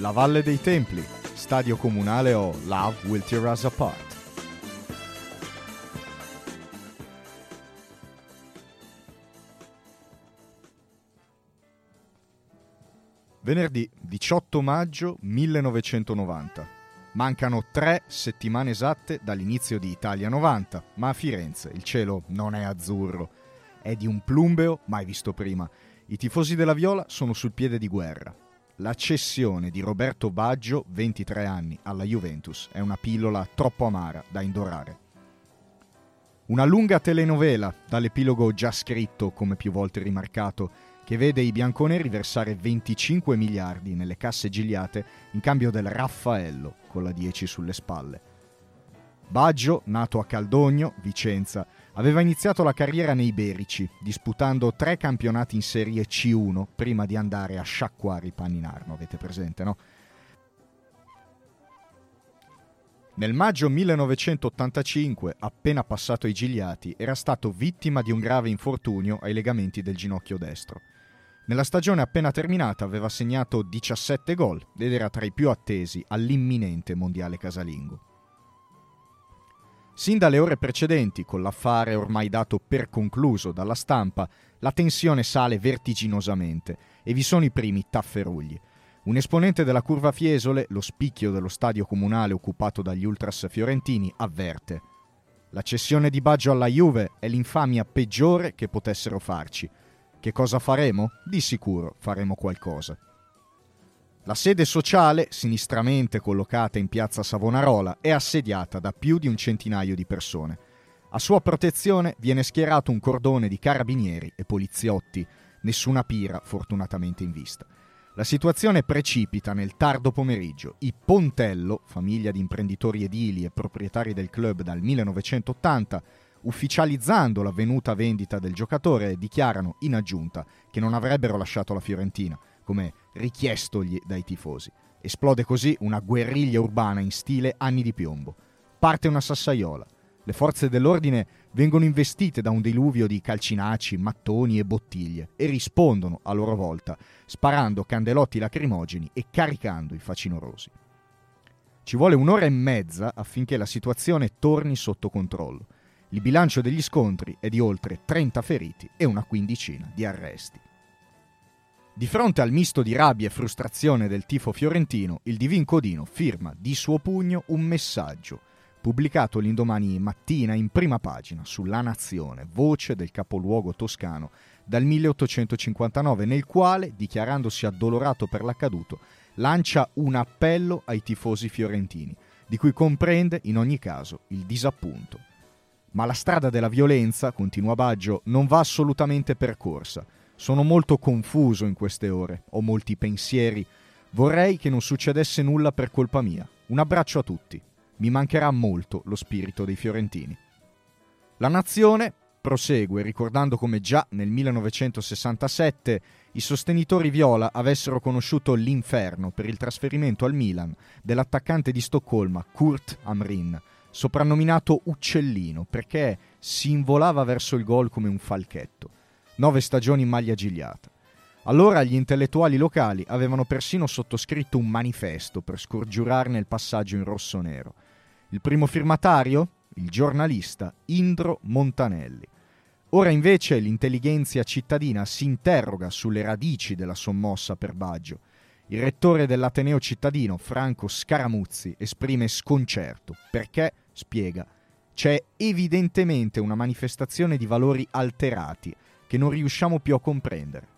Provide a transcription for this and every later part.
La Valle dei Templi, stadio comunale o Love Will Tear Us Apart. Venerdì 18 maggio 1990. Mancano tre settimane esatte dall'inizio di Italia 90, ma a Firenze il cielo non è azzurro, è di un plumbeo mai visto prima. I tifosi della Viola sono sul piede di guerra. La cessione di Roberto Baggio, 23 anni, alla Juventus è una pillola troppo amara da indorare. Una lunga telenovela, dall'epilogo già scritto, come più volte rimarcato, che vede i bianconeri versare 25 miliardi nelle casse gigliate in cambio del Raffaello con la 10 sulle spalle. Baggio, nato a Caldogno, Vicenza, aveva iniziato la carriera nei Berici, disputando tre campionati in Serie C1 prima di andare a sciacquare i panni in arno, avete presente, no? Nel maggio 1985, appena passato ai Gigliati, era stato vittima di un grave infortunio ai legamenti del ginocchio destro. Nella stagione appena terminata aveva segnato 17 gol ed era tra i più attesi all'imminente mondiale casalingo. Sin dalle ore precedenti, con l'affare ormai dato per concluso dalla stampa, la tensione sale vertiginosamente e vi sono i primi tafferugli. Un esponente della curva Fiesole, lo spicchio dello stadio comunale occupato dagli ultras fiorentini, avverte. La cessione di Baggio alla Juve è l'infamia peggiore che potessero farci. Che cosa faremo? Di sicuro faremo qualcosa. La sede sociale, sinistramente collocata in piazza Savonarola, è assediata da più di un centinaio di persone. A sua protezione viene schierato un cordone di carabinieri e poliziotti, nessuna pira fortunatamente in vista. La situazione precipita nel tardo pomeriggio. I Pontello, famiglia di imprenditori edili e proprietari del club dal 1980, ufficializzando l'avvenuta vendita del giocatore, dichiarano in aggiunta che non avrebbero lasciato la Fiorentina, come richiestogli dai tifosi. Esplode così una guerriglia urbana in stile anni di piombo. Parte una sassaiola. Le forze dell'ordine vengono investite da un diluvio di calcinacci, mattoni e bottiglie e rispondono a loro volta, sparando candelotti lacrimogeni e caricando i facinorosi. Ci vuole un'ora e mezza affinché la situazione torni sotto controllo. Il bilancio degli scontri è di oltre 30 feriti e una quindicina di arresti. Di fronte al misto di rabbia e frustrazione del tifo fiorentino, il Divin Codino firma di suo pugno un messaggio, pubblicato l'indomani mattina in prima pagina sulla Nazione, voce del capoluogo toscano, dal 1859, nel quale, dichiarandosi addolorato per l'accaduto, lancia un appello ai tifosi fiorentini, di cui comprende in ogni caso il disappunto. Ma la strada della violenza, continua Baggio, non va assolutamente percorsa. Sono molto confuso in queste ore, ho molti pensieri. Vorrei che non succedesse nulla per colpa mia. Un abbraccio a tutti. Mi mancherà molto lo spirito dei fiorentini. La nazione prosegue ricordando come già nel 1967 i sostenitori viola avessero conosciuto l'inferno per il trasferimento al Milan dell'attaccante di Stoccolma Kurt Amrin, soprannominato Uccellino perché si involava verso il gol come un falchetto. Nove stagioni in maglia gigliata. Allora gli intellettuali locali avevano persino sottoscritto un manifesto per scongiurarne il passaggio in rosso-nero. Il primo firmatario? Il giornalista Indro Montanelli. Ora invece l'intelligenza cittadina si interroga sulle radici della sommossa per Baggio. Il rettore dell'Ateneo cittadino, Franco Scaramuzzi, esprime sconcerto perché, spiega, c'è evidentemente una manifestazione di valori alterati che non riusciamo più a comprendere.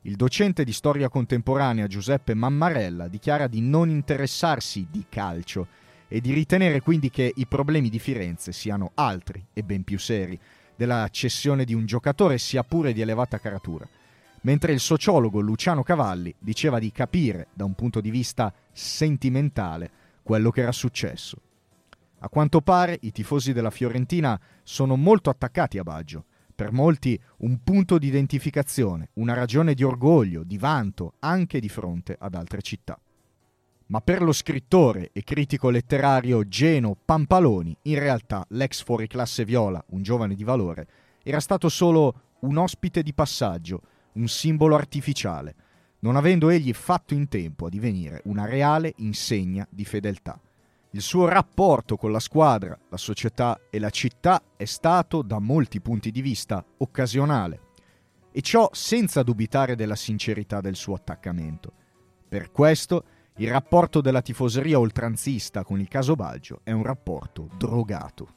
Il docente di storia contemporanea Giuseppe Mammarella dichiara di non interessarsi di calcio e di ritenere quindi che i problemi di Firenze siano altri e ben più seri della cessione di un giocatore sia pure di elevata caratura, mentre il sociologo Luciano Cavalli diceva di capire da un punto di vista sentimentale quello che era successo. A quanto pare i tifosi della Fiorentina sono molto attaccati a Baggio, per molti un punto di identificazione, una ragione di orgoglio, di vanto, anche di fronte ad altre città ma per lo scrittore e critico letterario Geno Pampaloni, in realtà l'ex fuoriclasse Viola, un giovane di valore, era stato solo un ospite di passaggio, un simbolo artificiale, non avendo egli fatto in tempo a divenire una reale insegna di fedeltà. Il suo rapporto con la squadra, la società e la città è stato, da molti punti di vista, occasionale, e ciò senza dubitare della sincerità del suo attaccamento. Per questo, il rapporto della tifoseria oltranzista con il caso Baggio è un rapporto drogato.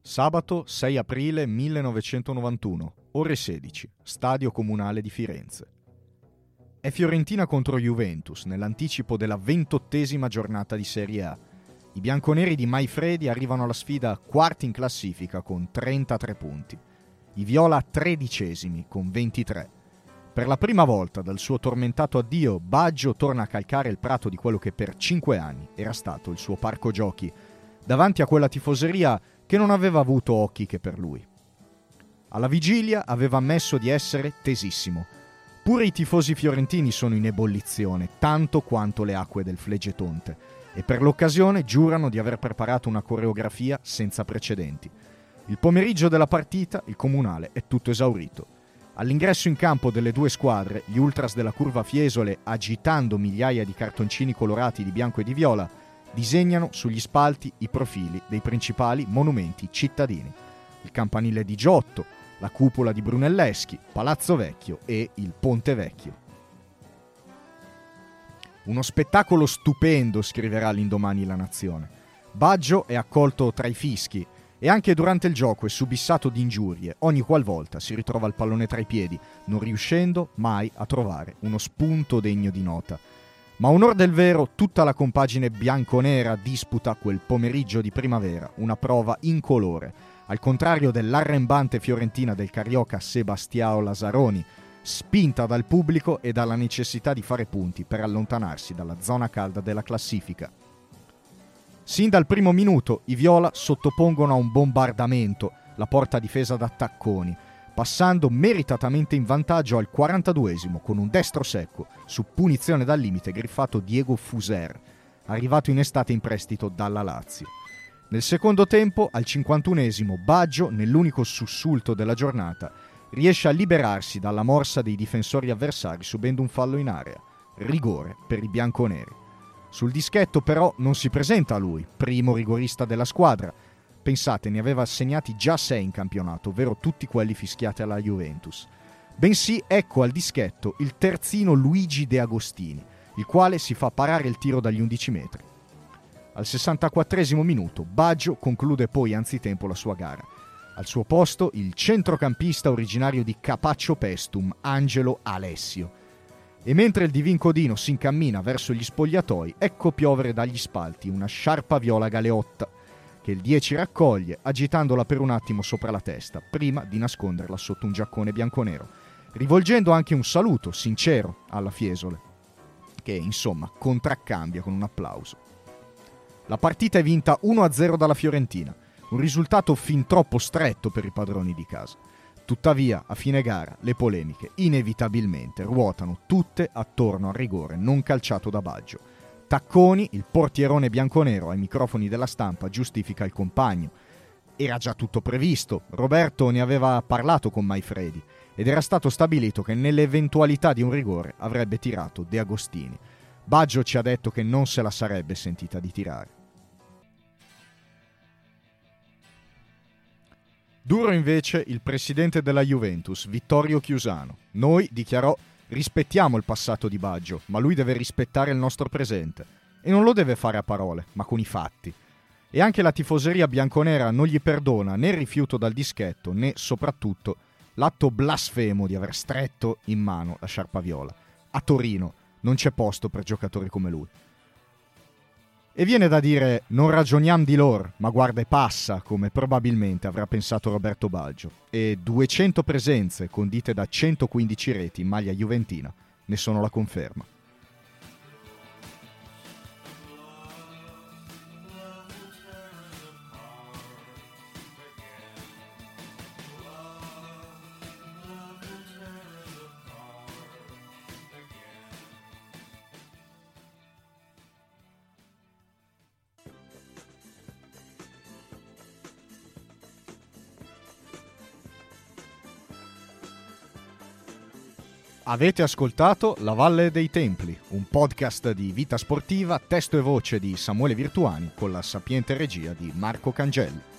Sabato 6 aprile 1991, ore 16, Stadio Comunale di Firenze. È Fiorentina contro Juventus nell'anticipo della ventottesima giornata di Serie A. I bianconeri di Maifredi arrivano alla sfida quarti in classifica con 33 punti. I viola tredicesimi con 23 per la prima volta dal suo tormentato addio, Baggio torna a calcare il prato di quello che per cinque anni era stato il suo parco giochi, davanti a quella tifoseria che non aveva avuto occhi che per lui. Alla vigilia aveva ammesso di essere tesissimo. Pure i tifosi fiorentini sono in ebollizione, tanto quanto le acque del Flegetonte, e per l'occasione giurano di aver preparato una coreografia senza precedenti. Il pomeriggio della partita il comunale è tutto esaurito. All'ingresso in campo delle due squadre, gli ultras della curva Fiesole, agitando migliaia di cartoncini colorati di bianco e di viola, disegnano sugli spalti i profili dei principali monumenti cittadini. Il campanile di Giotto, la cupola di Brunelleschi, Palazzo Vecchio e il Ponte Vecchio. Uno spettacolo stupendo, scriverà l'indomani la Nazione. Baggio è accolto tra i fischi, e anche durante il gioco è subissato di ingiurie ogni qualvolta si ritrova il pallone tra i piedi, non riuscendo mai a trovare uno spunto degno di nota. Ma onor del vero, tutta la compagine bianconera disputa quel pomeriggio di primavera una prova incolore, al contrario dell'arrembante fiorentina del carioca Sebastiao Lazzaroni, spinta dal pubblico e dalla necessità di fare punti per allontanarsi dalla zona calda della classifica. Sin dal primo minuto i Viola sottopongono a un bombardamento la porta difesa da Tacconi, passando meritatamente in vantaggio al 42esimo con un destro secco su punizione dal limite griffato Diego Fuser, arrivato in estate in prestito dalla Lazio. Nel secondo tempo, al 51esimo, Baggio, nell'unico sussulto della giornata, riesce a liberarsi dalla morsa dei difensori avversari subendo un fallo in area. Rigore per i bianconeri. Sul dischetto però non si presenta lui, primo rigorista della squadra. Pensate, ne aveva assegnati già sei in campionato, ovvero tutti quelli fischiati alla Juventus. Bensì ecco al dischetto il terzino Luigi De Agostini, il quale si fa parare il tiro dagli 11 metri. Al 64 minuto Baggio conclude poi anzitempo la sua gara. Al suo posto il centrocampista originario di Capaccio Pestum, Angelo Alessio, e mentre il divin Codino si incammina verso gli spogliatoi, ecco piovere dagli spalti una sciarpa viola galeotta, che il 10 raccoglie agitandola per un attimo sopra la testa, prima di nasconderla sotto un giaccone bianconero, rivolgendo anche un saluto sincero alla Fiesole, che insomma contraccambia con un applauso. La partita è vinta 1-0 dalla Fiorentina, un risultato fin troppo stretto per i padroni di casa. Tuttavia, a fine gara, le polemiche inevitabilmente ruotano tutte attorno al rigore non calciato da Baggio. Tacconi, il portierone bianconero ai microfoni della stampa, giustifica il compagno. Era già tutto previsto, Roberto ne aveva parlato con Maifredi ed era stato stabilito che nell'eventualità di un rigore avrebbe tirato De Agostini. Baggio ci ha detto che non se la sarebbe sentita di tirare. Duro invece il presidente della Juventus, Vittorio Chiusano. Noi, dichiarò, rispettiamo il passato di Baggio, ma lui deve rispettare il nostro presente. E non lo deve fare a parole, ma con i fatti. E anche la tifoseria bianconera non gli perdona né il rifiuto dal dischetto né, soprattutto, l'atto blasfemo di aver stretto in mano la sciarpa viola. A Torino non c'è posto per giocatori come lui. E viene da dire non ragioniamo di loro, ma guarda e passa, come probabilmente avrà pensato Roberto Baggio. E 200 presenze condite da 115 reti in maglia juventina ne sono la conferma. Avete ascoltato La Valle dei Templi, un podcast di vita sportiva, testo e voce di Samuele Virtuani con la sapiente regia di Marco Cangelli.